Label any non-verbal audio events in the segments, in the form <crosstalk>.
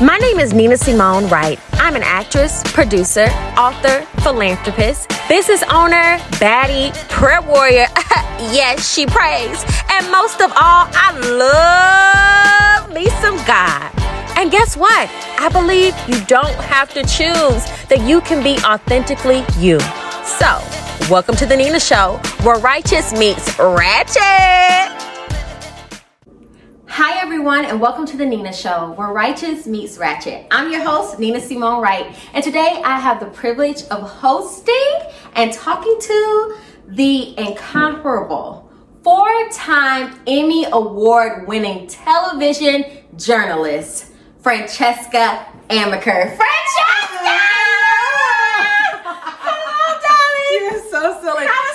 My name is Nina Simone Wright. I'm an actress, producer, author, philanthropist, business owner, baddie, prayer warrior. <laughs> yes, she prays. And most of all, I love me some God. And guess what? I believe you don't have to choose, that you can be authentically you. So, welcome to the Nina Show, where righteous meets ratchet. Hi, everyone, and welcome to the Nina Show, where righteous meets ratchet. I'm your host, Nina Simone Wright, and today I have the privilege of hosting and talking to the incomparable four time Emmy Award winning television journalist, Francesca Amiker. Francesca! <laughs> Hello, darling. You're so silly. How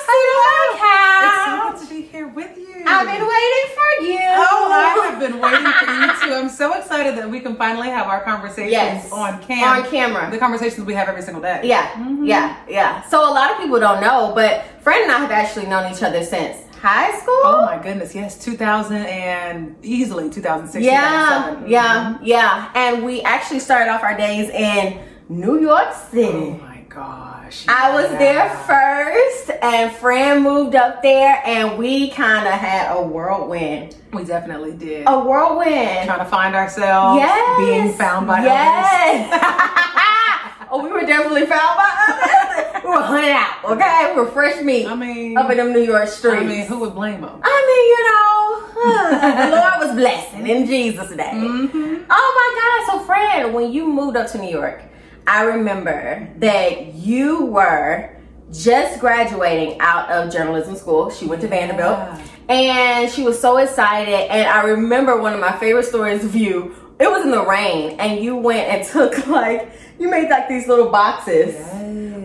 I've been waiting for you. Oh, I have been waiting for you too. I'm so excited that we can finally have our conversations Yes. on cam. On camera. The conversations we have every single day. Yeah, mm-hmm. yeah, yeah. So a lot of people don't know, but Fran and I have actually known each other since high school. Oh my goodness, yes, 2000 and easily 2006. yeah, 2007. yeah, yeah. And we actually started off our days in New York Oh City. my gosh. I was there first, and Fran moved up there, and we kind of had a whirlwind. We definitely did. A whirlwind. Trying to find ourselves. Yes. Being found by others. yes. <laughs> oh, we were definitely found by others. we were hunted out. Okay, we were fresh meat. I mean, up in them New York streets. I mean, who would blame them? I mean, you know, the Lord was blessing in Jesus' name. Mm-hmm. Oh my God. So, Fran, when you moved up to New York, I remember that you were just graduating out of journalism school. She went to Vanderbilt. Yeah. And she was so excited. And I remember one of my favorite stories of you. It was in the rain, and you went and <laughs> took like, you made like these little boxes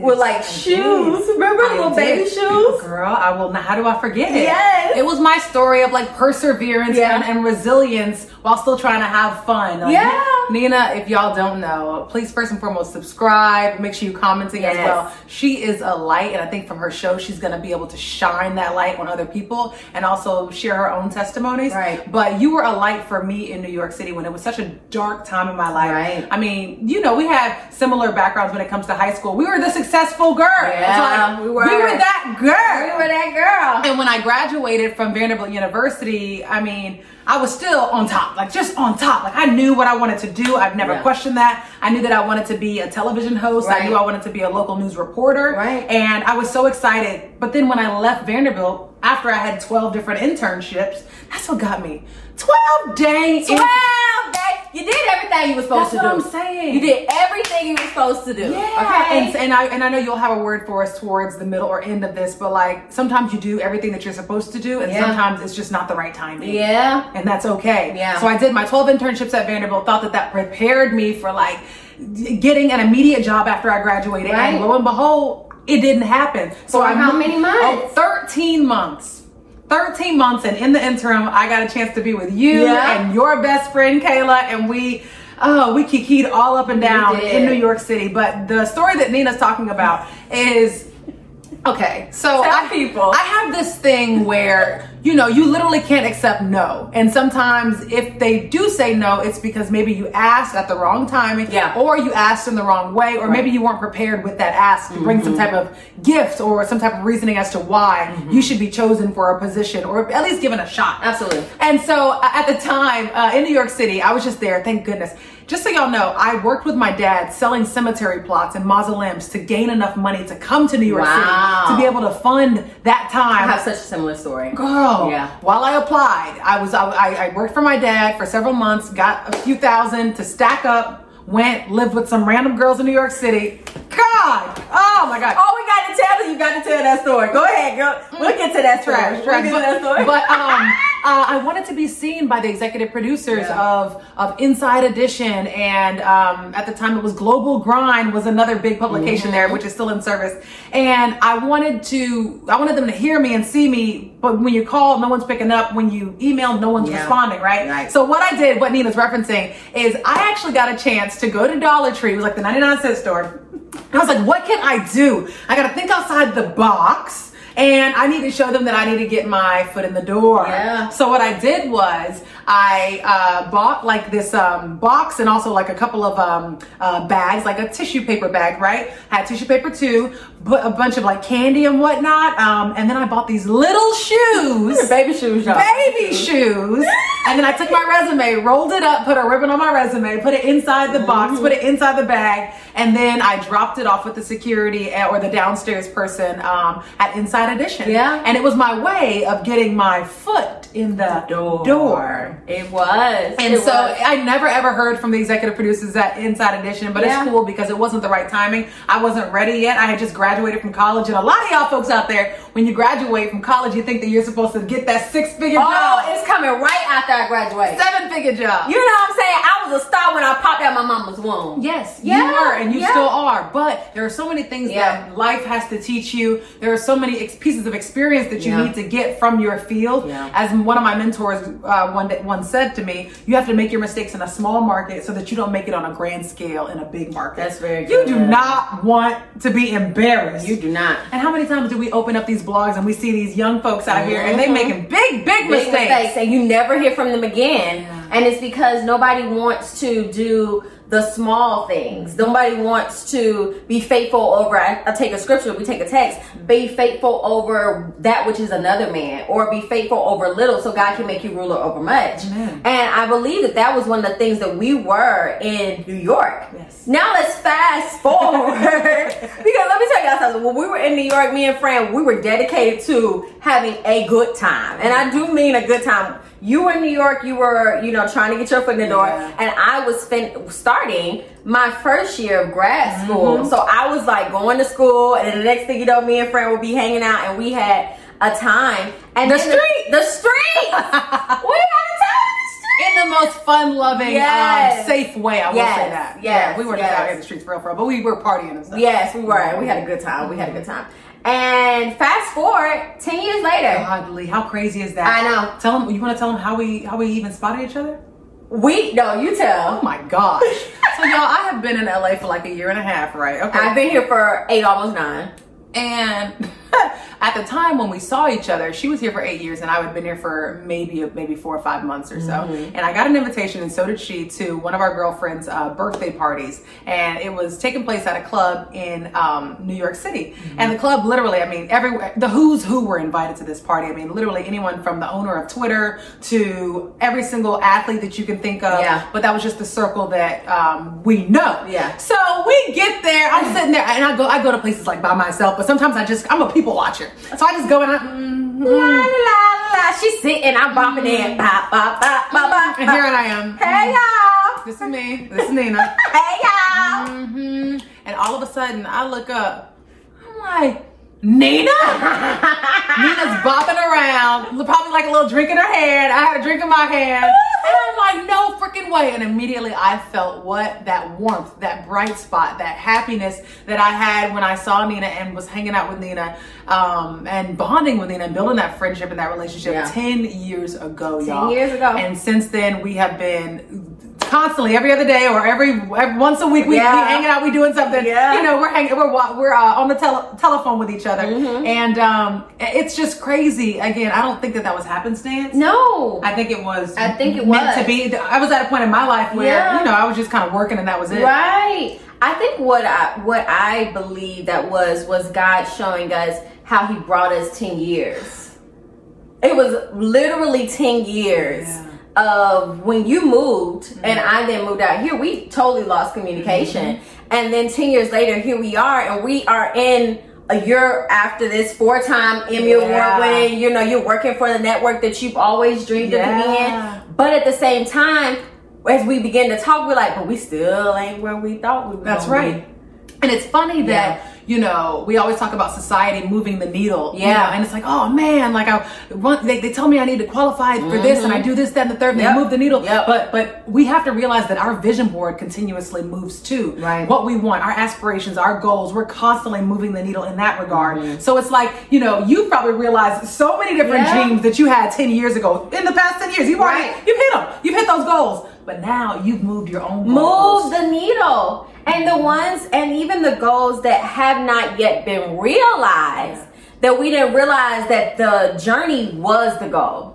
with like shoes. Remember I little did. baby shoes? Girl, I will not. How do I forget it? Yes. It was my story of like perseverance Yeah. and, and resilience while still trying to have fun. Like, Yeah. Nina, if y'all don't know, please first and foremost subscribe. Make sure you commenting as well. She is a light, and I think from her show, she's gonna be able to shine that light on other people and also share her own testimonies. Right. But you were a light for me in New York City when it was such a dark time in my life. Right. I mean, you know, we had similar backgrounds when it comes to high school. We were the successful girl. Yeah, like, we were. We were that girl. You were that girl. And when I graduated from Vanderbilt University, I mean, I was still on top, like just on top. Like I knew what I wanted to do. I've never Yeah. questioned that. I knew that I wanted to be a television host. I knew I wanted to be a local news reporter. Right. And I was so excited. But then when I left Vanderbilt, after I had 12 different internships, that's what got me. 12 dang 12 You did everything you were supposed That's to do. That's what. I'm saying. You did everything you were supposed to do. Yeah, Okay. and, and I and I know you'll have a word for us towards the middle or end of this, but like sometimes you do everything that you're supposed to do, and Yeah. sometimes it's just not the right timing. yeah. and that's okay. Yeah. So I did my 12 internships at Vanderbilt. Thought that that prepared me for like getting an immediate job after I graduated, Right. and lo and behold, it didn't happen. So For I how many oh, months? Oh, 13 months. 13 months, and in the interim, I got a chance to be with you Yeah. and your best friend Kayla, and we, oh, we kikied all up and down in New York City. But the story that Nina's talking about is okay. So Tell I, people. I have this thing where you know you literally can't accept no, and sometimes if they do say no, it's because maybe you asked at the wrong timing, Yeah. or you asked in the wrong way, or maybe you weren't prepared with that ask to bring Mm-hmm. some type of gift or some type of reasoning as to why you should be chosen for a position or at least given a shot. Absolutely. And so uh, at the time uh, in New York City, I was just there. Thank goodness. Just so y'all know, I worked with my dad selling cemetery plots and mausoleums to gain enough money to come to New York Wow. City to be able to fund that time. I have such a similar story. Girl, Yeah. while I applied, I was I, I worked for my dad for several months, got a few thousand to stack up, went lived with some random girls in New York City. God, oh my God, Oh, we got to tell is you got to tell that story. Go ahead, girl. We'll get to that story. trash, We'll get to But, that story. but, um, <laughs> uh, I wanted to be seen by the executive producers Yeah. of of Inside Edition, and um, at the time it was Global Grind was another big publication there, Mm-hmm. which is still in service. And I wanted to, I wanted them to hear me and see me. But when you call, no one's picking up. When you email, no one's Yeah. responding. Right? Right. So what I did, what Nina's referencing, is I actually got a chance to go to Dollar Tree. It was like the 99 cent store. <laughs> I was like, what can I do? I got to think outside the box. And I need to show them that I need to get my foot in the door. Yeah. So what I did was I uh, bought like this um, box and also like a couple of um, uh, bags, like a tissue paper bag, right? Had tissue paper too, but a bunch of like candy and whatnot. Um, and then I bought these little shoes, baby shoes, y'all. baby shoes. And then I took my resume, rolled it up, put a ribbon on my resume, put it inside the box, put it inside the bag, and then I dropped it off with the security eh, or the downstairs person um, at Inside Edition. Yeah. And it was my way of getting my foot in the, door. It was. And It so was. I never ever heard from the executive producers at Inside Edition, but Yeah. it's cool because it wasn't the right timing. I wasn't ready yet. I had just graduated from college, and a lot of y'all folks out there, when you graduate from college, you think that you're supposed to get that six figure Oh, job, Oh, it's coming right after I graduate. seven figure job. You know what I'm saying? I was a star when I popped out my mama's womb. Yes, Yeah, you were, and you yeah. still are. But there are so many things Yeah. that life has to teach you. There are so many ex- pieces of experience that you need to get from your field. As one of my mentors uh, one day, once said to me, you have to make your mistakes in a small market so that you don't make it on a grand scale in a big market. That's very good. You do not want to be embarrassed. You do not. And how many times do we open up these blogs and we see these young folks out here and they Mhm. making big, big, Big mistakes? mistakes, and you never hear from them again. Yeah. And it's because nobody wants to do the small things. Nobody wants to be faithful over. I, I take a scripture, we take a text. Be faithful over that which is another man, or be faithful over little, so God can make you ruler over much. Amen. And I believe that that was one of the things that we were in New York. Yes. Now let's fast forward <laughs> because let me tell y'all something. When we were in New York, me and Fran, we were dedicated to having a good time, and I do mean a good time. You were in New York, you were, you know, trying to get your foot in the door, Yeah. and I was fin- starting my first year of grad school. So I was like going to school, and the next thing you know, me and Fran would be hanging out, and we had a time. And The street! the, street, <laughs> we had a time in the street. in the most fun loving, Yes. um, safe way. I will Yes, say that. yes, yeah, we were just yes. out here in the streets for real, for real, but we were partying and stuff. Yes, we were. We had a good time. We had a good time. And fast forward, ten years later, Godly, how crazy is that? I know. Tell them. You want to tell them how we how we even spotted each other? we no, you tell. Oh my gosh. so y'all, I have been in LA for like a year and a half, right? Okay. I've been here for eight, almost nine. And <laughs> at the time when we saw each other, she was here for eight years, and I had been here for maybe maybe four or five months or so. Mm-hmm. And I got an invitation, and so did she, to one of our girlfriends' uh, birthday parties, and it was taking place at a club in um, New York City. Mm-hmm. And the club, literally, I mean, every the who's who were invited to this party. I mean, literally anyone from the owner of Twitter to every single athlete that you can think of. Yeah. But that was just the circle that um, we know. Yeah. So we get there. I'm sitting there, and I go. I go to places like by myself, but sometimes I just I'm a people watcher. So I just go and I. mm, La la la. She's sitting. I'm bopping in. Bop bop bop bop bop. And here I am. Hey y'all. This is me. This is Nina. <laughs> Hey y'all. hmm And all of a sudden, I look up. I'm like, Nina? <laughs> Nina's bopping around, probably like a little drink in her hand. I had a drink in my hand. And I'm like, no freaking way. And immediately I felt what? That warmth, that bright spot, that happiness that I had when I saw Nina and was hanging out with Nina um, and bonding with Nina and building that friendship and that relationship Yeah. 10 years ago, 10 y'all. 10 years ago. And since then, we have been constantly every other day or every, every once a week we, Yeah. we hanging out we doing something Yeah. you know we're hanging we're we're uh, on the tele- telephone with each other Mm-hmm. and um it's just crazy again i don't think that that was happenstance No. i think it was I think it meant was. to be i was at a point in my life where Yeah. you know i was just kind of working and that was it Right. I think what I what I believe that was was God showing us how He brought us ten years. It was literally ten years Yeah. Of when you moved mm-hmm. and I then moved out here. We totally lost communication, mm-hmm. and then ten years later, here we are, and we are in. A year after this, four-time Emmy Yeah. Award winning, you know, you're working for the network that you've always dreamed of Yeah. being. But at the same time, as we begin to talk, we're like, but we still ain't where we thought we were. that's right and it's funny that Yeah. You know we always talk about society moving the needle you Yeah. know, and it's like oh man like i want they, they tell me i need to qualify for this and i do this that and the third and Mm-hmm. Yep. they move the needle Yep. but but we have to realize that our vision board continuously moves too Right. what we want our aspirations our goals we're constantly moving the needle in that regard Mm-hmm. so it's like you know you've probably realized so many different Yeah. dreams that you had 10 years ago in the past 10 years you've already Right. you've hit them you've hit those goals but now you've moved your own goals. move the needle. And the ones, and even the goals that have not yet been realized, that we didn't realize that the journey was the goal.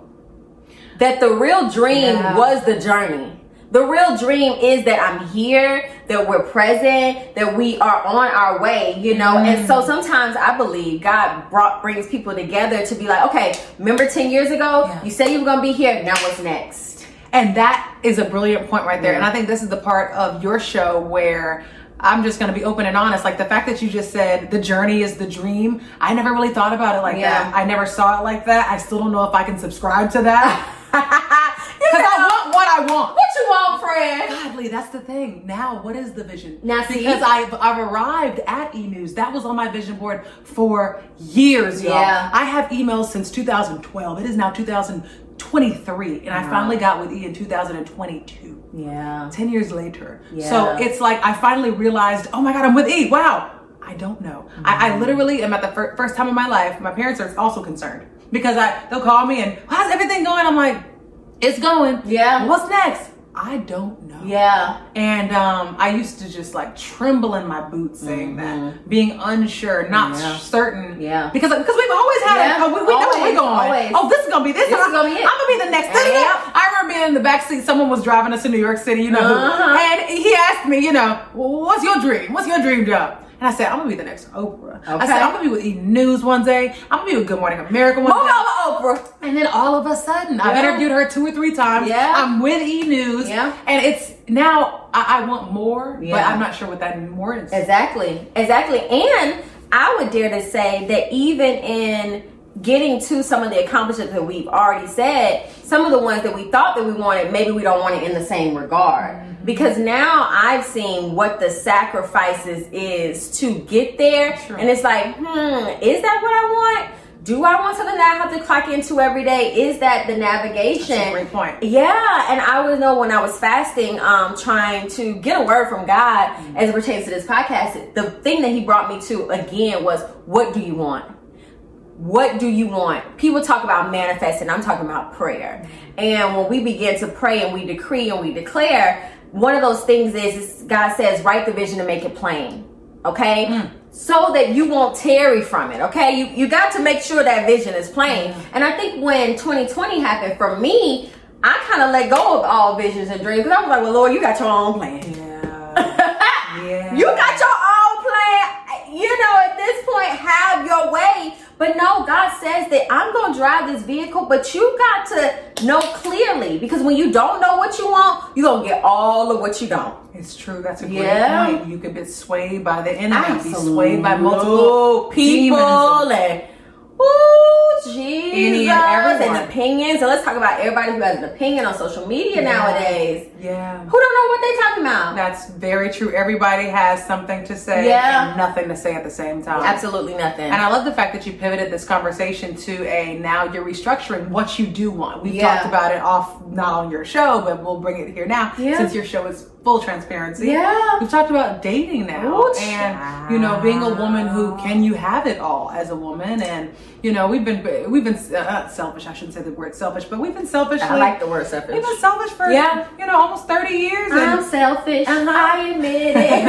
that the real dream Yeah. was the journey. The real dream is that I'm here, that we're present, that we are on our way, you know? And Mm. so sometimes I believe God brought brings people together to be like, okay, remember 10 years ago? Yeah. You said you were gonna be here, now what's next? And that is a brilliant point right there. Yeah. And I think this is the part of your show where I'm just going to be open and honest. Like the fact that you just said the journey is the dream. I never really thought about it like Yeah. that. I never saw it like that. I still don't know if I can subscribe to that. <laughs> Because I want what I want. what you want, friend? Godly, that's the thing. Now, what is the vision? Now, see- because I've I've arrived at E News. That was on my vision board for years, y'all. Yeah. I have emails since 2012. It is now 2023, and I finally got with E in 2022. Yeah. 10 years later. Yeah. So it's like I finally realized, oh my God, I'm with E. Wow. I don't know. I, I mm-hmm. literally am at the fir- first time in my life. My parents are also concerned because I they'll call me and how's everything going? I'm like, it's going. Yeah. What's next? I don't know. Yeah. And um, I used to just like tremble in my boots saying that, being unsure, not Mm-hmm. Yeah. certain. Yeah. Because because we've always had Yeah. it. Oh, we, we know where we're going. always. Oh, this is gonna be this. This is gonna be it. I'm gonna be the next. Yep. I remember being in the back seat. Someone was driving us to New York City. You know, Uh-huh. and he asked me, you know, what's your dream? What's your dream job? And I said, I'm gonna be the next Oprah. I said, I'm gonna be with E News one day. I'm gonna be with Good Morning America one Move day. over, Oprah. And then all of a sudden, I've interviewed her two or three times. Yeah. I'm with E News. Yeah. And it's now I, I want more, but I'm not sure what that more is. Exactly, exactly. And I would dare to say that even in getting to some of the accomplishments that we've already said, some of the ones that we thought that we wanted, maybe we don't want it in the same regard. Mm-hmm. Because now I've seen what the sacrifices is to get there. Sure. And it's like, hmm, is that what I want? Do I want something that I have to clock into every day? Is that the navigation? Great point. Yeah, and I would know when I was fasting, um, trying to get a word from God as it pertains to this podcast. The thing that He brought me to again was, "What do you want? What do you want?" People talk about manifesting. I'm talking about prayer. And when we begin to pray and we decree and we declare, one of those things is, is God says, "Write the vision and make it plain." Okay. Mm. So that you won't tarry from it, okay? You you got to make sure that vision is plain. Mm. And I think when 2020 happened for me, I kind of let go of all visions and dreams because I was like, well, Lord, you got your own plan. Yeah. <laughs> yeah. You got your own plan. You know, at this point, have your way. But no, God says that I'm going to drive this vehicle, but you got to know clearly because when you don't know what you want, you're going to get all of what you don't. It's true. That's a great Yeah. point. You could be swayed by the enemy, be swayed by multiple people and ooh, Any and everyone. and opinions. So let's talk about everybody who has an opinion on social media nowadays. Yeah. Who don't know what they're talking about? That's very true. Everybody has something to say Yeah. and nothing to say at the same time. Absolutely nothing. And I love the fact that you pivoted this conversation to a now you're restructuring what you do want. We've Yeah. talked about it off not on your show, but we'll bring it here now Yeah. since your show is full transparency. Yeah. We've talked about dating now Ooh, and you know being a woman who can you have it all as a woman and you know we've been we've been uh, selfish. I shouldn't say the word selfish, but we've been selfish. I like the word selfish. We've been selfish for Yeah. you know almost 30 years I'm selfish. Uh-huh. I admit it. <laughs>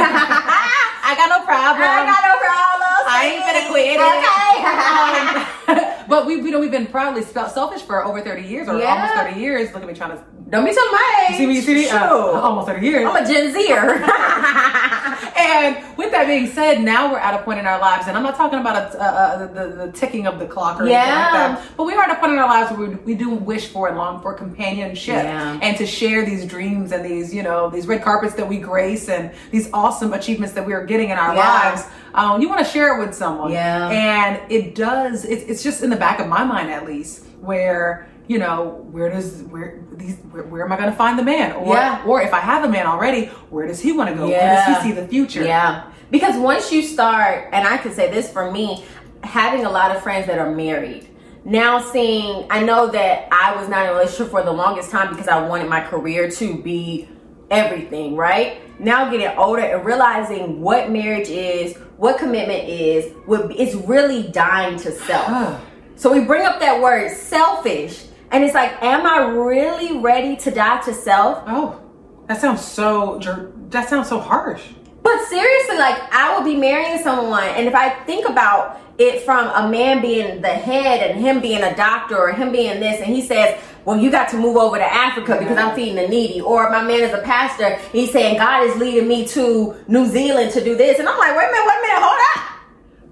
I got no problem. I got no problem. I ain't gonna quit it. Okay. Um, <laughs> but we, you know, we've been proudly spell- selfish for over 30 years, or Yeah. almost 30 years. Look at me trying to. Don't be telling my age. See me? See me? Uh, almost 30 years. I'm a Gen Zer. <laughs> and with that being said, now we're at a point in our lives, and I'm not talking about a, uh, uh, the, the ticking of the clock or anything like that, but we are at a point in our lives where we, we do wish for and long for companionship Yeah. and to share these dreams and these, you know, these red carpets that we grace and these awesome achievements that we are getting in our Yeah. lives. Um, you want to share it with someone. Yeah. And it does, it's, it's just in the back of my mind at least, where, you know, where does, where these, where, where am I going to find the man? Or, Yeah. or if I have a man already, where does he want to go? Where Yeah. does he see the future? Yeah. Because once you start, and I can say this for me, having a lot of friends that are married. Now seeing, I know that I was not in a relationship for the longest time because I wanted my career to be everything, right? Now getting older and realizing what marriage is, what commitment is, what it's really dying to self. So we bring up that word selfish, and it's like, am I really ready to die to self? Oh, that sounds so. That sounds so harsh. But seriously, like I would be marrying someone, and if I think about it from a man being the head and him being a doctor or him being this, and he says, well, you got to move over to Africa because I'm feeding the needy. Or my man is a pastor. He's saying God is leading me to New Zealand to do this. And I'm like, wait a minute, wait a minute, hold up.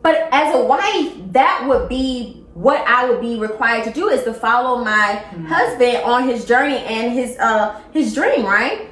But as a wife, that would be what I would be required to do is to follow my Mm-hmm. husband on his journey and his uh his dream, right?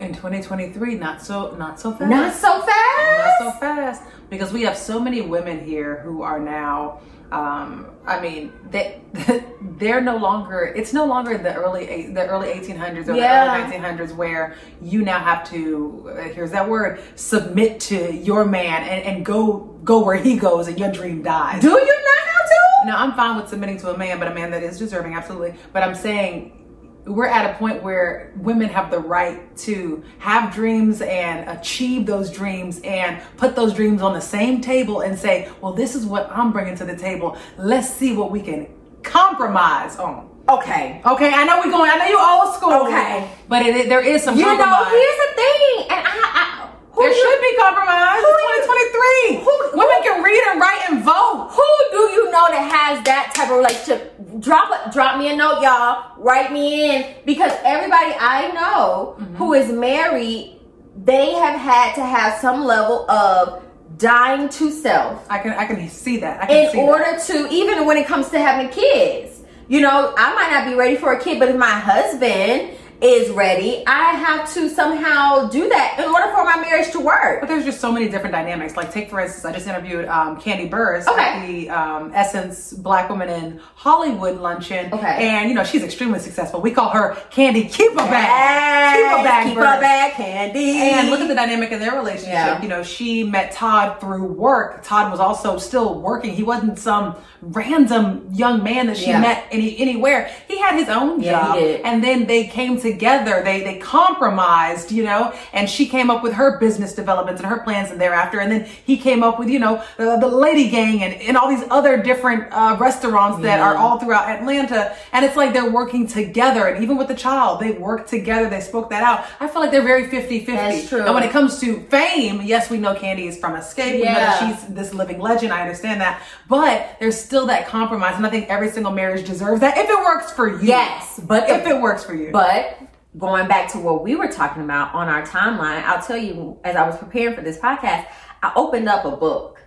In 2023, not so not so fast. Not so fast. Not so fast because we have so many women here who are now um, I mean they <laughs> they're no longer it's no longer the early the early 1800s or Yeah. the early 1900s where you now have to uh, here's that word submit to your man and, and go go where he goes and your dream dies Do you not have to? no, I'm fine with submitting to a man, but a man that is deserving, absolutely. But I'm saying we're at a point where women have the right to have dreams and achieve those dreams and put those dreams on the same table and say, well, this is what I'm bringing to the table. Let's see what we can compromise on. Okay. Okay, I know we're going, I know you old school. Okay. But it, there is some You know, here's the thing, and I, I who there you- should be compromise. Who It's 2023. who- Women can read and write and vote. Who do you know that has that type of relationship? Drop a, drop me a note, y'all. Write me in because everybody I know Mm-hmm. who is married, they have had to have some level of dying to self I can I can see that. I can in see order that. to even when it comes to having kids. You know, I might not be ready for a kid, but if my husband is ready, I have to somehow do that in order for my marriage to work. But there's just so many different dynamics. Like, take for instance, I just interviewed um, Kandi Burruss Okay. at the um, Essence Black Woman in Hollywood luncheon. Okay. And, you know, she's extremely successful. We call her Kandi Keep a Bag. Keep a Bag. keep a bag, kandi. And look at the dynamic in their relationship. Yeah. You know, she met Todd through work. Todd was also still working. He wasn't some random young man that she Yeah. met any anywhere. He had his own Yeah, job. And then they came together. They they compromised, you know, and she came up with her business developments and her plans and thereafter. And then he came up with, you know, the, the Lady Gang and, and all these other different uh, restaurants that Yeah. are all throughout Atlanta. And it's like they're working together. And even with the child, they work together. They spoke that out. I feel like they're very 50 50. That's true. And when it comes to fame, yes, we know Kandi is from Xscape. We know that Yeah. she's this living legend. I understand that. But there's still that compromise. And I think every single marriage deserves that if it works for you. Yes, but if it works for you. But going back to what we were talking about on our timeline, I'll tell you, as I was preparing for this podcast, I opened up a book.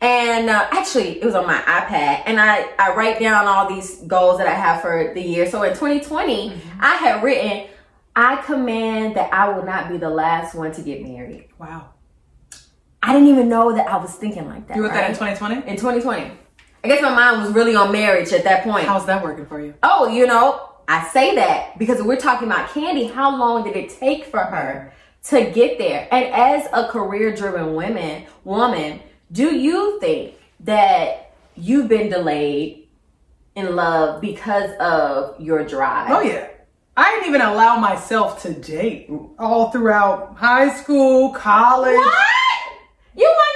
And uh, actually, it was on my iPad, and I, I write down all these goals that I have for the year. So in 2020, Mm-hmm. I had written, I command that I will not be the last one to get married. wow. I didn't even know that I was thinking like that. You wrote that in 2020? in 2020. I guess my mind was really on marriage at that point. How's that working for you? Oh, you know, I say that because we're talking about Kandi. How long did it take for her to get there? And as a career-driven woman, woman, do you think that you've been delayed in love because of your drive? Oh yeah. I didn't even allow myself to date all throughout high school, college. What? You weren't getting that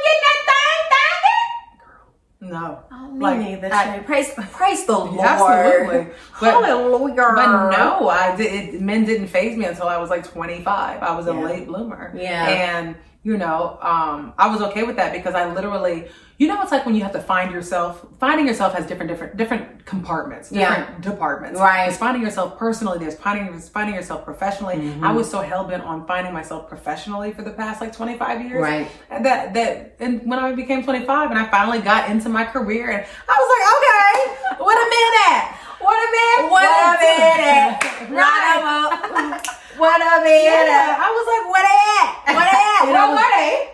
No. Oh, thing? Like, neither. I- praise, praise the Lord. Absolutely. <laughs> But- Hallelujah. But no, I did. It, men didn't phase me until I was like 25. I was a late bloomer. Yeah. And you know, um, I was okay with that because I literally, you know, it's like when you have to find yourself. Finding yourself has different, different, different compartments, Yeah. different departments. Right. There's finding yourself personally. There's finding, there's finding yourself professionally. Mm-hmm. I was so hell bent on finding myself professionally for the past like 25 years. Right. And that that and when I became 25 and I finally got into my career and I was like, okay, what a minute. What a minute. What a minute. <laughs> Right. <laughs> <laughs> What a minute. Yeah, I was like, where they at? Where they at? <laughs> Where know, were they?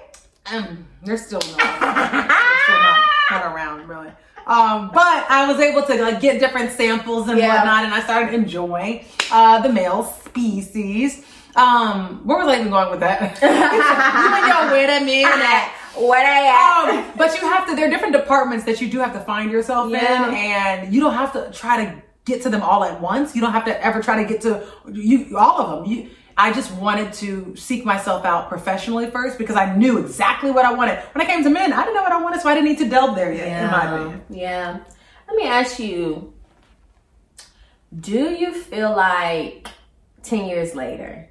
Um, they're still not, they're still not, not around really. Um, but I was able to like get different samples and Yeah. whatnot, and I started enjoying uh, the male species. Um, where was I even going with that? <laughs> <laughs> you and your wait a minute. Where they at? Um, but you have to. There are different departments that you do have to find yourself Yeah. in, and you don't have to try to get to them all at once. You don't have to ever try to get to you all of them. You. I just wanted to seek myself out professionally first because I knew exactly what I wanted. When I came to men, I didn't know what I wanted, so I didn't need to delve there yet. In my opinion, Yeah. Let me ask you Do you feel like 10 years later,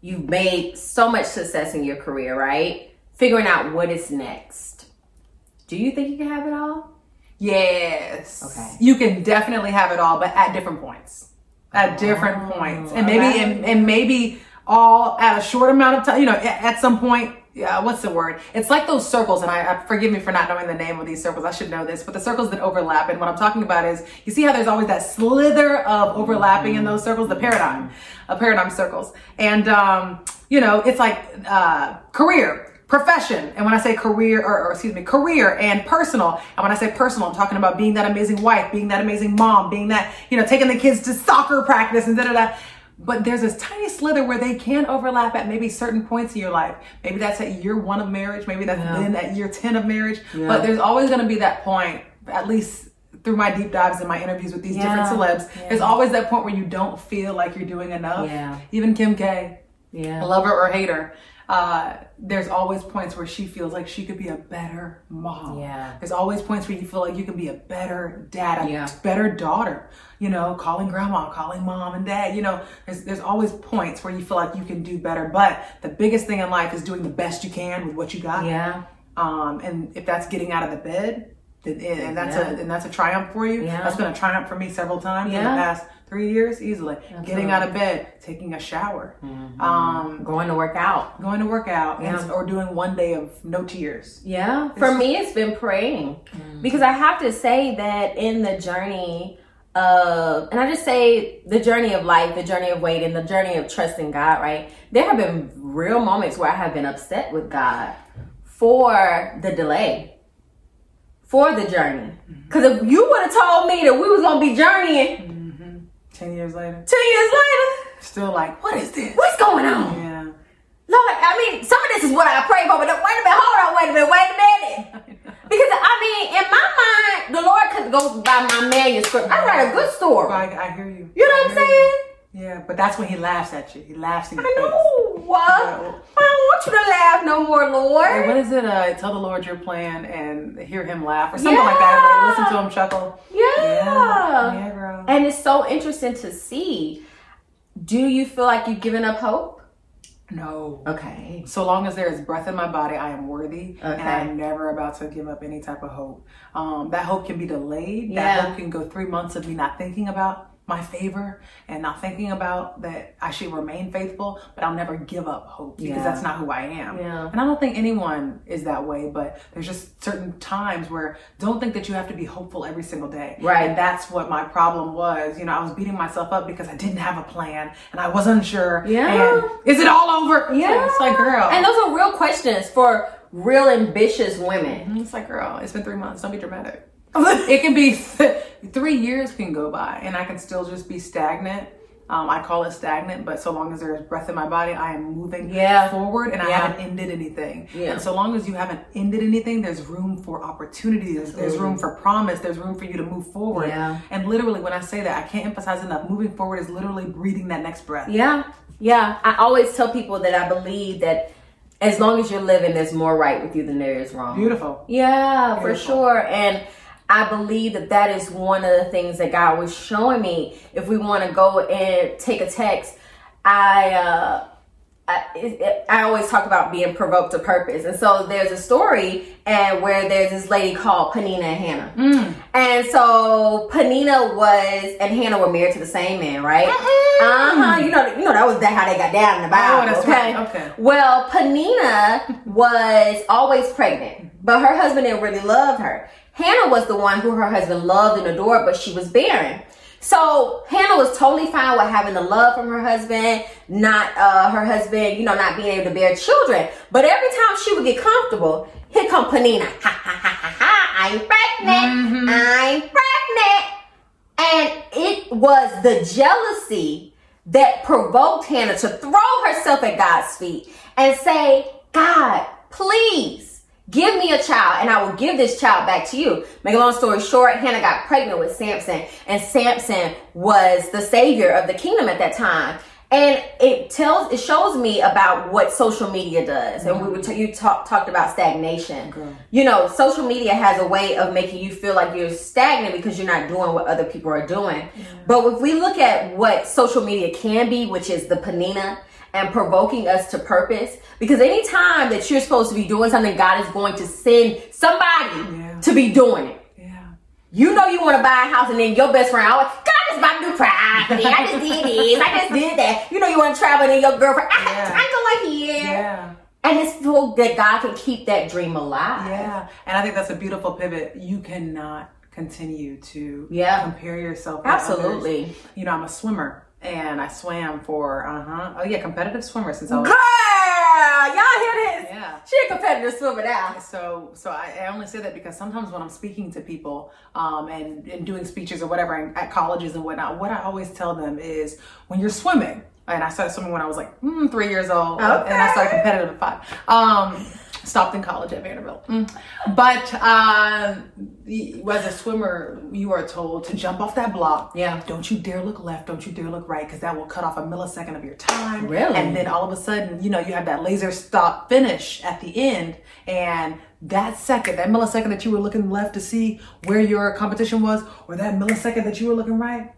you've made so much success in your career, right? Figuring out what is next. Do you think you can have it all? Yes. Okay. You can definitely have it all, but at different points. At different points. And maybe alright. and, and maybe all at a short amount of time, you know, at, at some point. Yeah, what's the word? It's like those circles, and I, I forgive me for not knowing the name of these circles. I should know this, but the circles that overlap. And what I'm talking about is, you see how there's always that slither of overlapping in those circles, the paradigm, of paradigm circles. And um, you know, it's like uh, career, profession. And when I say career, or, or excuse me, career and personal. And when I say personal, I'm talking about being that amazing wife, being that amazing mom, being that, you know, taking the kids to soccer practice and da da da. But there's this tiny slither where they can overlap at maybe certain points in your life. Maybe that's at year one of marriage. Maybe that's then at year 10 of marriage. But there's always going to be that point, at least through my deep dives and my interviews with these different Yeah. celebs. There's always that point where you don't feel like you're doing enough. Yeah. Even Kim K Yeah. lover or hate her, uh, there's always points where she feels like she could be a better mom. Yeah. There's always points where you feel like you can be a better dad, a Yeah. better daughter. You know, calling grandma, calling mom and dad. You know, there's there's always points where you feel like you can do better. But the biggest thing in life is doing the best you can with what you got. Yeah. Um, and if that's getting out of the bed, then, and that's Yeah. a and that's a triumph for you. Yeah. That's been a triumph for me several times in the past three years, easily. Getting out of bed, taking a shower, mm-hmm. um, Going to work out. going to work out, and, or doing one day of no tears. Yeah. For me, it's been praying mm. because I have to say that in the journey of, and I just say the journey of life, the journey of waiting, the journey of trusting God, right? There have been real moments where I have been upset with God for the delay, for the journey. Mm-hmm. Because if you would have told me that we was going to be journeying mm-hmm. Ten years later, 10 years later, still like, what is this? what's going on? Yeah. Lord, I mean, some of this is what I pray for, but wait a minute, hold on, wait a minute, wait a minute. <laughs> Because I mean, in my mind, the Lord could go by my manuscript. I write a good story. I, I hear you. You know what I'm saying? you. Yeah, but that's when he laughs at you. He laughs in your I face. know. What? Yeah. I don't want you to laugh no more, Hey, Lord. what is it? Uh, tell the Lord your plan and hear him laugh or something like that. Like, listen to him chuckle. Yeah. Yeah, girl. And it's so interesting to see. Do you feel like you've given up hope? No. Okay. So long as there is breath in my body, I am worthy, and I'm never about to give up any type of hope. Um, that hope can be delayed. Yeah. That hope can go three months of me not thinking about my favor and not thinking about that I should remain faithful, but I'll never give up hope because Yeah. that's not who I am. Yeah. And I don't think anyone is that way, but there's just certain times where don't think that you have to be hopeful every single day. Right. And that's what my problem was. You know, I was beating myself up because I didn't have a plan and I wasn't sure. Yeah. And is it all over? Yeah. It's like, girl. And those are real questions for real ambitious women. Mm-hmm. It's like, girl, it's been three months. Don't be dramatic. It can be three years can go by, and I can still just be stagnant. Um, I call it stagnant, but so long as there's breath in my body, I am moving Yeah. forward, and I haven't ended anything. Yeah. And so long as you haven't ended anything, there's room for opportunity. There's, there's room for promise. There's room for you to move forward. Yeah. And literally, when I say that, I can't emphasize enough. Moving forward is literally breathing that next breath. Yeah, yeah. I always tell people that I believe that as long as you're living, there's more right with you than there is wrong. Beautiful. Yeah, for sure. And I believe that that is one of the things that God was showing me. If we want to go and take a text, I. uh I, it, I always talk about being provoked to purpose, and so there's a story and where there's this lady called Peninnah and Hannah, and so Peninnah was and Hannah were married to the same man, right? Uh huh. You know, you know that was that how they got down in the Bible. Oh, okay. right. Okay. Well, Peninnah was always pregnant, but her husband didn't really love her. Hannah was the one who her husband loved and adored, but she was barren. So Hannah was totally fine with having the love from her husband, not uh, her husband, you know, not being able to bear children. But every time she would get comfortable, here come Peninnah. Ha ha ha ha ha! I'm pregnant. I'm pregnant. And it was the jealousy that provoked Hannah to throw herself at God's feet and say, God, please give me a child and I will give this child back to you. Make a long story short, Hannah got pregnant with Samson and Samson was the savior of the kingdom at that time. And it tells, it shows me about what social media does. And we were, t- you talk, talked about stagnation. You know, social media has a way of making you feel like you're stagnant because you're not doing what other people are doing. But if we look at what social media can be, which is the peninnah, and provoking us to purpose. Because anytime that you're supposed to be doing something, God is going to send somebody Yeah. to be doing it. Yeah. You know you want to buy a house, and then your best friend always, God, I just about to do property. I just did this. I just did that. You know you want to travel, and then your girlfriend, I, Yeah. I go like here. Yeah. And it's so that God can keep that dream alive. Yeah, and I think that's a beautiful pivot. You cannot continue to Yeah. compare yourself. Absolutely. You know, I'm a swimmer, and I swam for uh huh. Oh yeah, competitive swimmer since I was. Girl, y'all hear this? Yeah. She a competitive swimmer now. So, so I, I only say that because sometimes when I'm speaking to people um, and, and doing speeches or whatever and at colleges and whatnot, what I always tell them is when you're swimming, and I started swimming when I was like mm, three years old, and I started competitive at five. Um, stopped in college at Vanderbilt, Mm. but um, as a swimmer, you are told to jump off that block. Yeah. Don't you dare look left. Don't you dare look right, because that will cut off a millisecond of your time. Really? And then all of a sudden, you know, you have that laser stop finish at the end, and that second, that millisecond that you were looking left to see where your competition was, or that millisecond that you were looking right,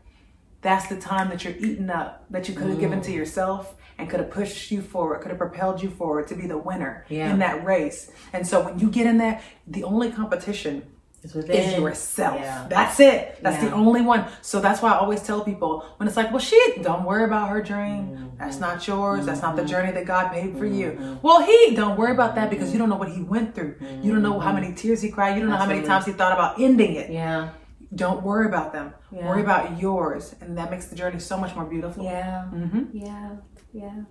that's the time that you're eating up that you could have given Mm. to yourself and could have pushed you forward, could have propelled you forward to be the winner Yeah. in that race. And so when you get in there, the only competition is yourself. Yeah. That's it. That's Yeah. the only one. So that's why I always tell people when it's like, well, shit, don't worry about her dream. Mm-hmm. That's not yours. That's not the journey that God paid for you. Well, he don't worry about that because you don't know what he went through. You don't know how many tears he cried. You don't know how many Mm-hmm. Times he thought about ending it. Yeah. Don't worry about them. Yeah. Worry about yours, and that makes the journey so much more beautiful. Yeah. Mm-hmm. Yeah. Yeah.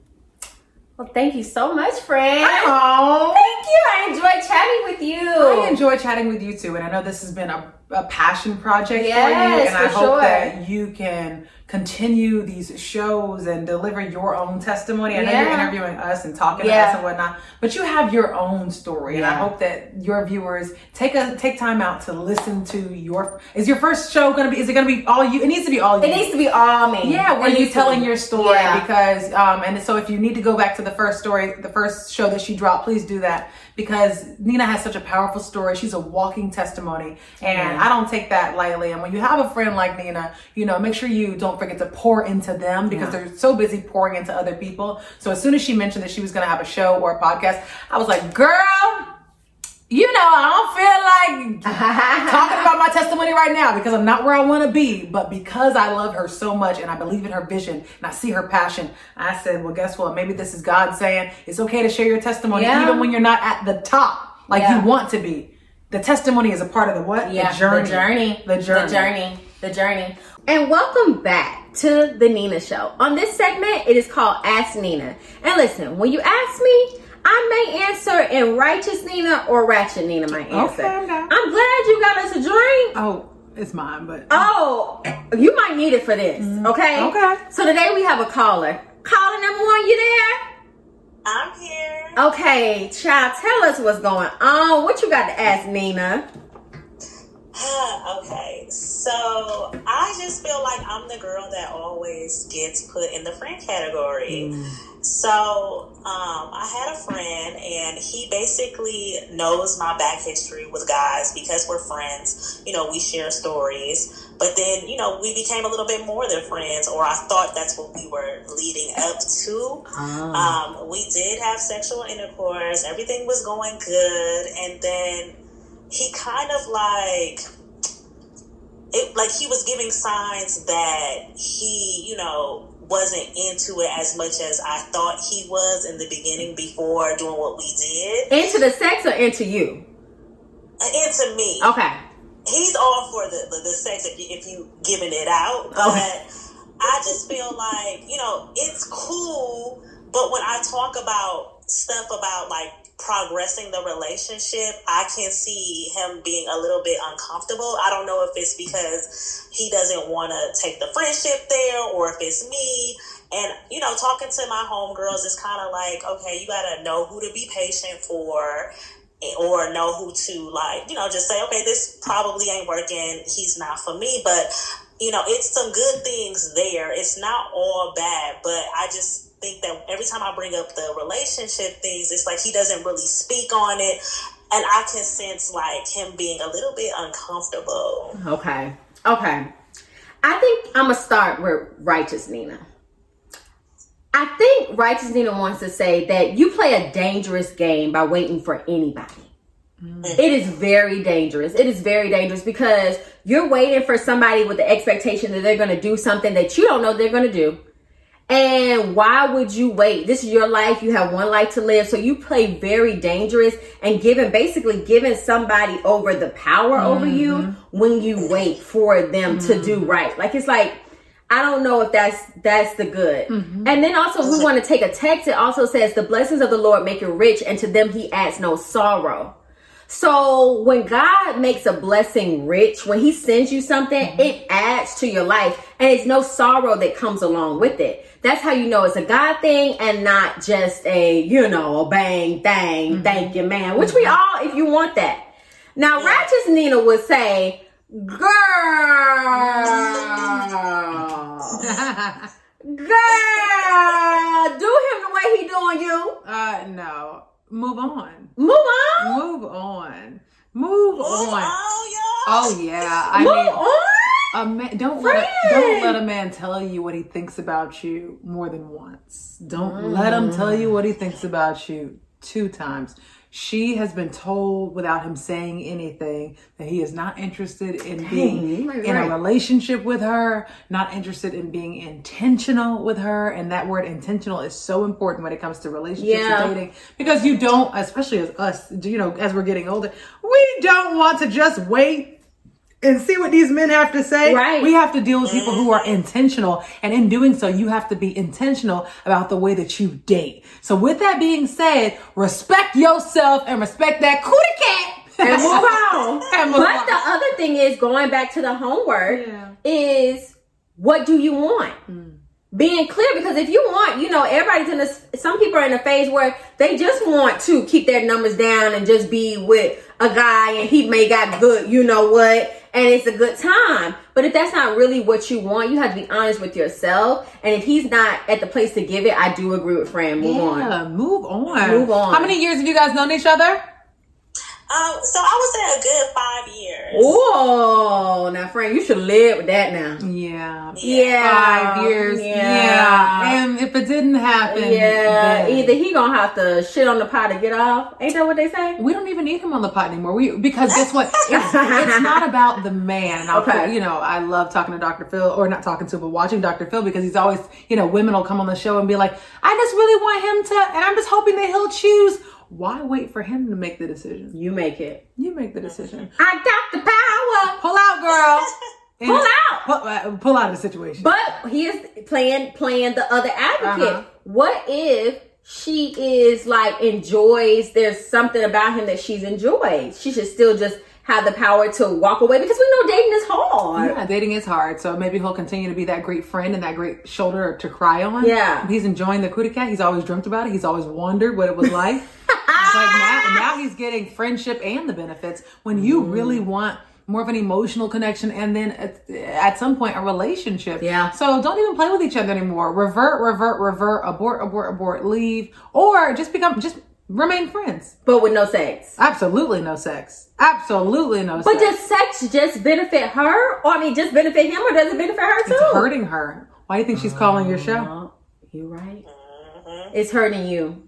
Well, thank you so much, friend. Oh, Thank you. I enjoyed chatting with you. I enjoy chatting with you too, and I know this has been a, a passion project for you, Yes, and I hope sure. that you can continue these shows and deliver your own testimony. I know you're interviewing us and talking to us and whatnot, but you have your own story, and I hope that your viewers take a take time out to listen to your. Is your first show going to be? Is it going to be all you? It needs to be all you. It needs to be all me. Yeah, where you telling be- your story Yeah. because um and so if you need to go back to the first story, the first show that she dropped, please do that because Nina has such a powerful story. She's a walking testimony and I don't take that lightly. And when you have a friend like Nina, you know, make sure you don't forget to pour into them because they're so busy pouring into other people. So as soon as she mentioned that she was going to have a show or a podcast, I was like, "Girl, you know, I don't feel like <laughs> talking about my testimony right now because I'm not where I want to be, but because I love her so much and I believe in her vision and I see her passion, I said, well, guess what? Maybe this is God saying it's okay to share your testimony Yeah. even when you're not at the top like Yeah. you want to be. The testimony is a part of the what? Yeah, the journey. The journey. The journey. The journey. The journey. And welcome back to the Nina Show. On this segment, it is called Ask Nina. And listen, when you ask me, I may answer in righteous Nina or ratchet Nina my answer. Okay, okay. I'm glad you got us a drink. Oh, it's mine, but Oh, you might need it for this. Okay. Mm-hmm. Okay. So today we have a caller. Caller number one, you there? I'm here. Okay, child, tell us what's going on. What you got to ask Nina? Okay, so I just feel like I'm the girl that always gets put in the friend category. So um, I had a friend, and he basically knows my back history with guys because we're friends. You know, we share stories. But then, you know, we became a little bit more than friends, or I thought that's what we were leading up to. Um, we did have sexual intercourse. Everything was going good, and then he kind of like it, like he was giving signs that he, you know, wasn't into it as much as I thought he was in the beginning before doing what we did. Into the sex or into you? Uh, into me, Okay. he's all for the the, the sex if you, if you giving it out, but Okay. I just feel like you know it's cool, but when I talk about stuff about like progressing the relationship, I can see him being a little bit uncomfortable. I don't know if it's because he doesn't want to take the friendship there, or if it's me. And you know, talking to my homegirls is kind of like, okay, you gotta know who to be patient for or know who to like, you know, just say, okay, this probably ain't working. He's not for me, but you know, it's some good things there. It's not all bad, but I just think that every time I bring up the relationship things, it's like he doesn't really speak on it. And I can sense like him being a little bit uncomfortable. Okay. Okay. I think I'm gonna start with righteous Nina. I think righteous Nina wants to say that you play a dangerous game by waiting for anybody. Mm. It is very dangerous. It is very dangerous because you're waiting for somebody with the expectation that they're going to do something that you don't know they're going to do. And why would you wait? This is your life. You have one life to live. So you play very dangerous and giving basically giving somebody over the power over you mm-hmm. when you wait for them to do mm-hmm. right. Like it's like I don't know if that's that's the good. Mm-hmm. And then also we want to take a text. It also says the blessings of the Lord make you rich, and to them he adds no sorrow. So when God makes a blessing rich, when he sends you something, it adds to your life and it's no sorrow that comes along with it. That's how you know it's a God thing and not just a, you know, a bang, thing, thank you, man, which we all, if you want that. Now, Righteous Nina would say, girl, <laughs> girl, do him the way he doing you. Uh, no. Move on. Move on. Move on. Move Move on. on, y'all. Oh yeah. I Move mean, on. A man, don't let a, don't let a man tell you what he thinks about you more than once. Don't let him tell you what he thinks about you two times. She has been told without him saying anything that he is not interested in being right, in a relationship with her, not interested in being intentional with her. And that word intentional is so important when it comes to relationships Yeah. and dating because you don't, especially as us, you know, as we're getting older, we don't want to just wait and see what these men have to say. Right. We have to deal with people who are intentional. And in doing so, you have to be intentional about the way that you date. So with that being said, respect yourself and respect that cootie cat. and move on. <laughs> And move but on. the other thing is going back to the homework Yeah. is what do you want? Hmm. Being clear because if you want, you know, everybody's in this. Some people are in a phase where they just want to keep their numbers down and just be with a guy, and he may got good, you know what, and it's a good time. But if that's not really what you want, you have to be honest with yourself. And if he's not at the place to give it, I do agree with Fran. Move on. Move on. Move on. How many years have you guys known each other? Um, so I would say a good five years. Oh, now, Fran, you should live with that now. Yeah. Yeah. Five years. Yeah. Yeah. And if it didn't happen, Yeah, then- either he gonna have to shit on the pot to get off. Ain't that what they say? We don't even need him on the pot anymore. We because guess what? <laughs> It's, it's not about the man. I'll Okay. put- you know, I love talking to Dr. Phil, or not talking to, but watching Dr. Phil because he's always, you know, women will come on the show and be like, I just really want him to, and I'm just hoping that he'll choose. Why wait for him to make the decision? You make it. You make the decision. I got the power. Pull out, girl. <laughs> Pull out. Pull, uh, pull out of the situation. But he is playing playing the other advocate. Uh-huh. What if she is like enjoys? There's something about him that she's enjoyed. She should still just have the power to walk away because we know dating is hard. Yeah, dating is hard, so maybe he'll continue to be that great friend and that great shoulder to cry on. Yeah. he's enjoying the cootie cat. He's always dreamt about it. He's always wondered what it was like. <laughs> It's like now, now he's getting friendship and the benefits. When you Mm. really want more of an emotional connection, and then at, at some point a relationship. Yeah. So don't even play with each other anymore. Revert, revert, revert. Abort, abort, abort. Leave, or just become just remain friends. But with no sex. Absolutely no sex. Absolutely no sex. But sex. does sex just benefit her? Or I mean just benefit him or does it benefit her too? it's hurting her. Why do you think she's calling your show? Oh, you right. It's hurting you.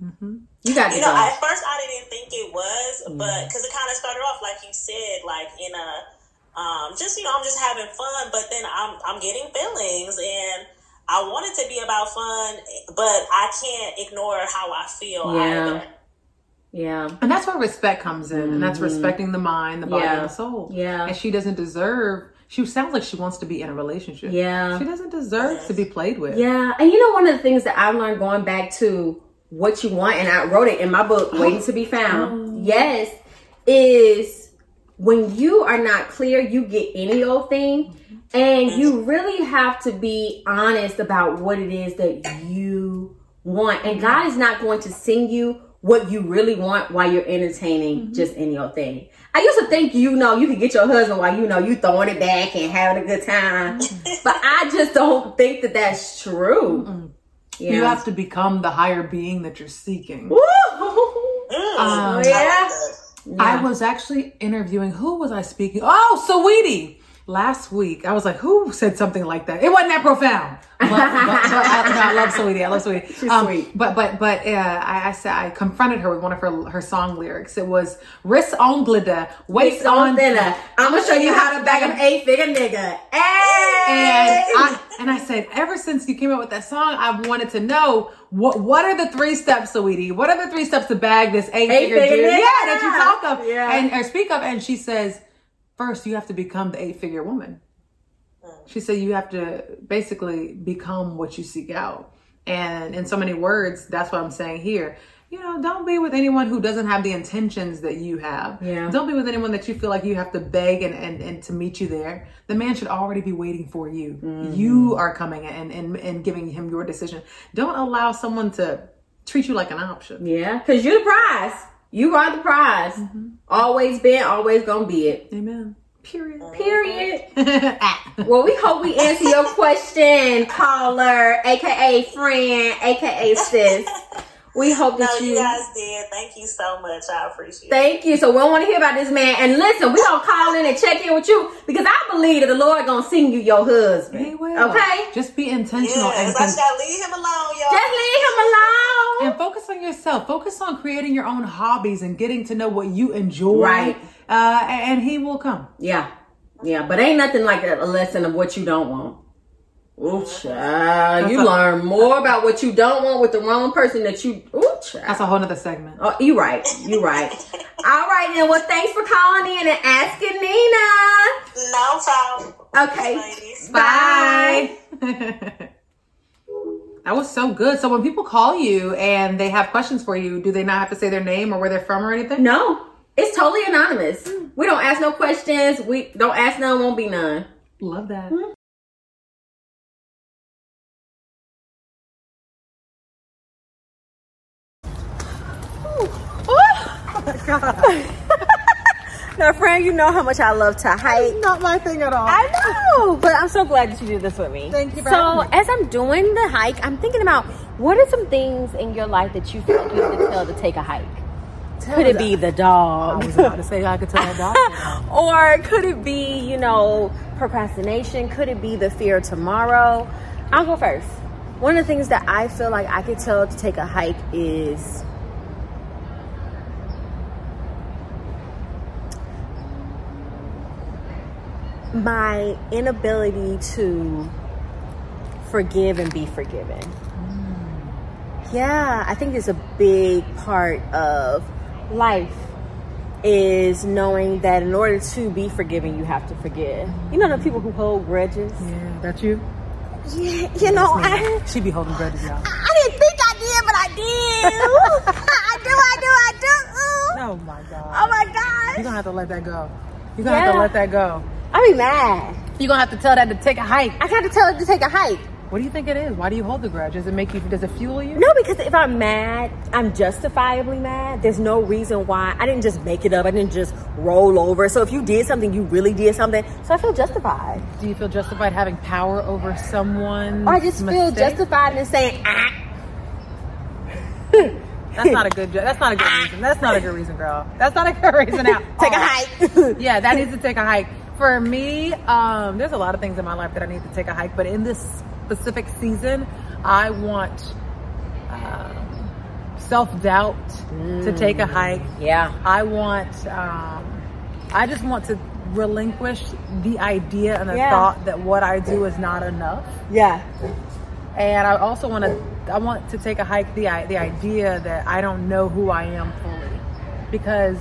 You got to You know, go. at first I didn't think it was, but because it kind of started off like you said, like in a, um, just you know, I'm just having fun, but then I'm I'm getting feelings, and I want it to be about fun, but I can't ignore how I feel Yeah. either. Yeah. And that's where respect comes in, and that's respecting the mind, the body, Mm-hmm. Yeah. and the soul. Yeah. And she doesn't deserve. She sounds like she wants to be in a relationship. Yeah. She doesn't deserve to be played with. Yeah. And you know, one of the things that I learned going back to what you want, and I wrote it in my book, <gasps> Waiting to Be Found. Yes, is when you are not clear, you get any old thing. And you really have to be honest about what it is that you want. And God is not going to send you what you really want while you're entertaining just any old thing. I used to think, you know, you could get your husband while, you know, you throwing it back and having a good time. but I just don't think that that's true. Yeah. You have to become the higher being that you're seeking. Woo! Mm, Um, I yeah. I was actually interviewing. Who was I speaking? Oh, Saweetie. Last week, I was like, who said something like that? It wasn't that profound. But- but I, I love Saweetie. I love Saweetie. She's sweet. But but but uh, I, I said I confronted her with one of her her song lyrics. It was "Wrist on glitter, waist on thinner. I'm gonna show you how to bag an eight figure nigga. Hey! And I and I said, ever since you came up with that song, I've wanted to know what what are the three steps, sweetie? What are the three steps to bag this eight figure dude? Yeah, that you talk of Yeah. and or speak of. And she says, first you have to become the eight figure woman. She said you have to basically become what you seek out. And in so many words, that's what I'm saying here. You know, don't be with anyone who doesn't have the intentions that you have. Yeah. Don't be with anyone that you feel like you have to beg and, and, and to meet you there. The man should already be waiting for you. Mm-hmm. You are coming and, and, and giving him your decision. Don't allow someone to treat you like an option. Yeah, because you're the prize. You are the prize. Mm-hmm. Always been, always gonna be it. Amen. Period. Period. <laughs> Ah. Well, we hope we answer your question, <laughs> caller, aka friend, aka sis. We hope No, that you you. guys did. Thank you so much. I appreciate it. Thank you. So we don't want to hear about this man. And listen, we gonna call in and check in with you because I believe that the Lord gonna sing you your husband. He will. Okay. Just be intentional and Yes, I con- shall leave him alone, y'all. Just leave him alone. and focus on yourself. Focus on creating your own hobbies and getting to know what you enjoy. Right. Uh, and he will come. Yeah. Yeah, but ain't nothing like a, a lesson of what you don't want. Ooh, child. You a- learn more about what you don't want with the wrong person that you. Ooh, child. That's a whole nother segment. Oh, you right. You right. <laughs> All right, then. Well, thanks for calling in and asking Nina. No problem. Okay. Ladies. Bye. <laughs> that was so good. So when people call you and they have questions for you, do they not have to say their name or where they're from or anything? No, it's totally anonymous. Hmm. We don't ask no questions. We don't ask none, won't be none. Love that. Hmm? <laughs> Now, friend, you know how much I love to hike. It's not my thing at all. I know, but I'm so glad that you did this with me. Thank you So, as I'm doing the hike, I'm thinking about what are some things in your life that you feel like you need to tell to take a hike? Could it be the dog? I was about to say I could tell a dog. <laughs> or could it be, you know, procrastination? Could it be the fear of tomorrow? I'll go first. One of the things that I feel like I could tell to take a hike is my inability to forgive and be forgiven. Yeah, I think it's a big part of life is knowing that in order to be forgiven, you have to forgive. You know the people who hold grudges? yeah, that's you. Yeah, you know, I, She be holding grudges, y'all. I didn't think I did, but I do. <laughs> I do, I do, I do. Oh my god. Oh my god. You're gonna have to let that go. You're gonna have to let that go. I be mad. You're gonna have to tell that to take a hike. I got to tell her to take a hike. What do you think it is? Why do you hold the grudge? Does it make you? Does it fuel you? No, because if I'm mad, I'm justifiably mad. There's no reason why. I didn't just make it up. I didn't just roll over. So if you did something, you really did something. So I feel justified. Do you feel justified having power over someone? Or I just feel justified in saying, ah, <laughs> That's not a good. That's not a good reason. That's not a good reason, girl. That's not a good reason. Out. <laughs> take a hike. <laughs> yeah, that needs to take a hike. For me, um, there's a lot of things in my life that I need to take a hike, but in this specific season, I want um, self doubt to take a hike. yeah. I want, um, I just want to relinquish the idea and the Yeah. thought that what I do is not enough. Yeah. And I also want to, I want to take a hike the the idea that I don't know who I am fully, because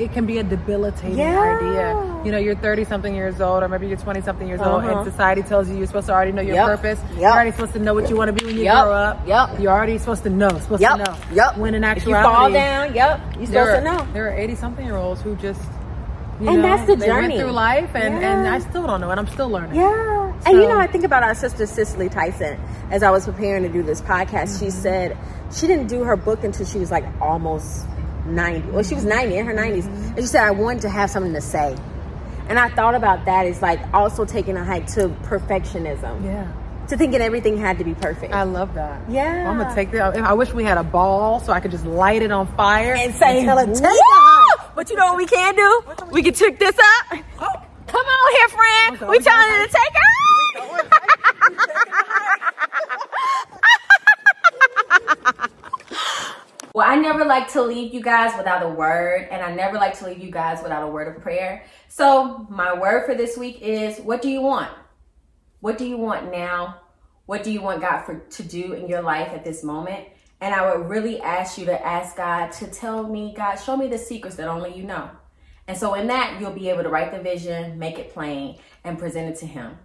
it can be a debilitating Yeah. idea. You know, you're 30 something years old, or maybe you're 20 something years old, Uh-huh. and society tells you you're supposed to already know your Yep. purpose. Yep. You're already supposed to know what you want to be when you Yep. grow up. Yep. You're already supposed to know. Supposed to know. Yep. When in If you fall down, yep. You're there supposed are, to know. There are 80 something year olds who just, you And know, that's the they journey. went through life, and, and I still don't know, and I'm still learning. Yeah. And you know, I think about our sister Cicely Tyson as I was preparing to do this podcast. She Mm-hmm. said she didn't do her book until she was like almost 90. Well, she was 90 in her 90s. Mm-hmm. And she said, I wanted to have something to say. And I thought about that as like also taking a hike to perfectionism, Yeah. to thinking everything had to be perfect. I love that. Yeah. I'm gonna take that. I wish we had a ball so I could just light it on fire and say, it, "Take "Woo!" But you know what we can do? We can trick this up. Oh. Come on here, friend. we telling you to take her. Well, I never like to leave you guys without a word, and I never like to leave you guys without a word of prayer. So, my word for this week is what do you want? What do you want now? What do you want God for to do in your life at this moment? And I would really ask you to ask God to tell me, God, show me the secrets that only you know. And so in that, you'll be able to write the vision, make it plain, and present it to him.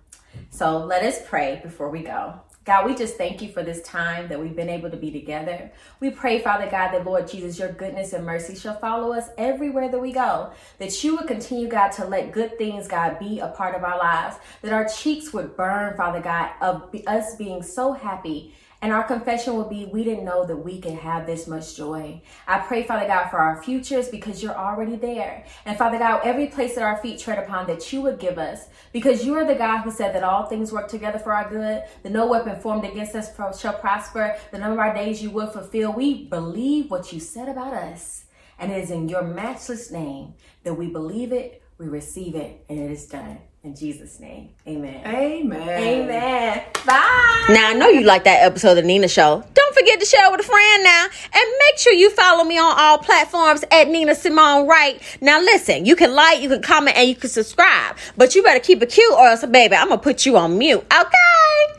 So let us pray before we go. God, we just thank you for this time that we've been able to be together. We pray, Father God, that Lord Jesus, your goodness and mercy shall follow us everywhere that we go. That you would continue, God, to let good things, God, be a part of our lives. That our cheeks would burn, Father God, of us being so happy and our confession will be we didn't know that we could have this much joy. I pray, Father God, for our futures because you're already there. And Father God, every place that our feet tread upon that you would give us because you are the God who said that all things work together for our good, that no weapon formed against us shall prosper, the number of our days you will fulfill. We believe what you said about us. And it is in your matchless name that we believe it, we receive it, and it is done. In Jesus' name, amen. Amen. Amen. Bye. Now I know you like that episode of Nina Show. Don't forget to share with a friend now, and make sure you follow me on all platforms at Nina Simone Wright. Now listen, you can like, you can comment, and you can subscribe, but you better keep it cute, or else, baby, I'm gonna put you on mute. Okay.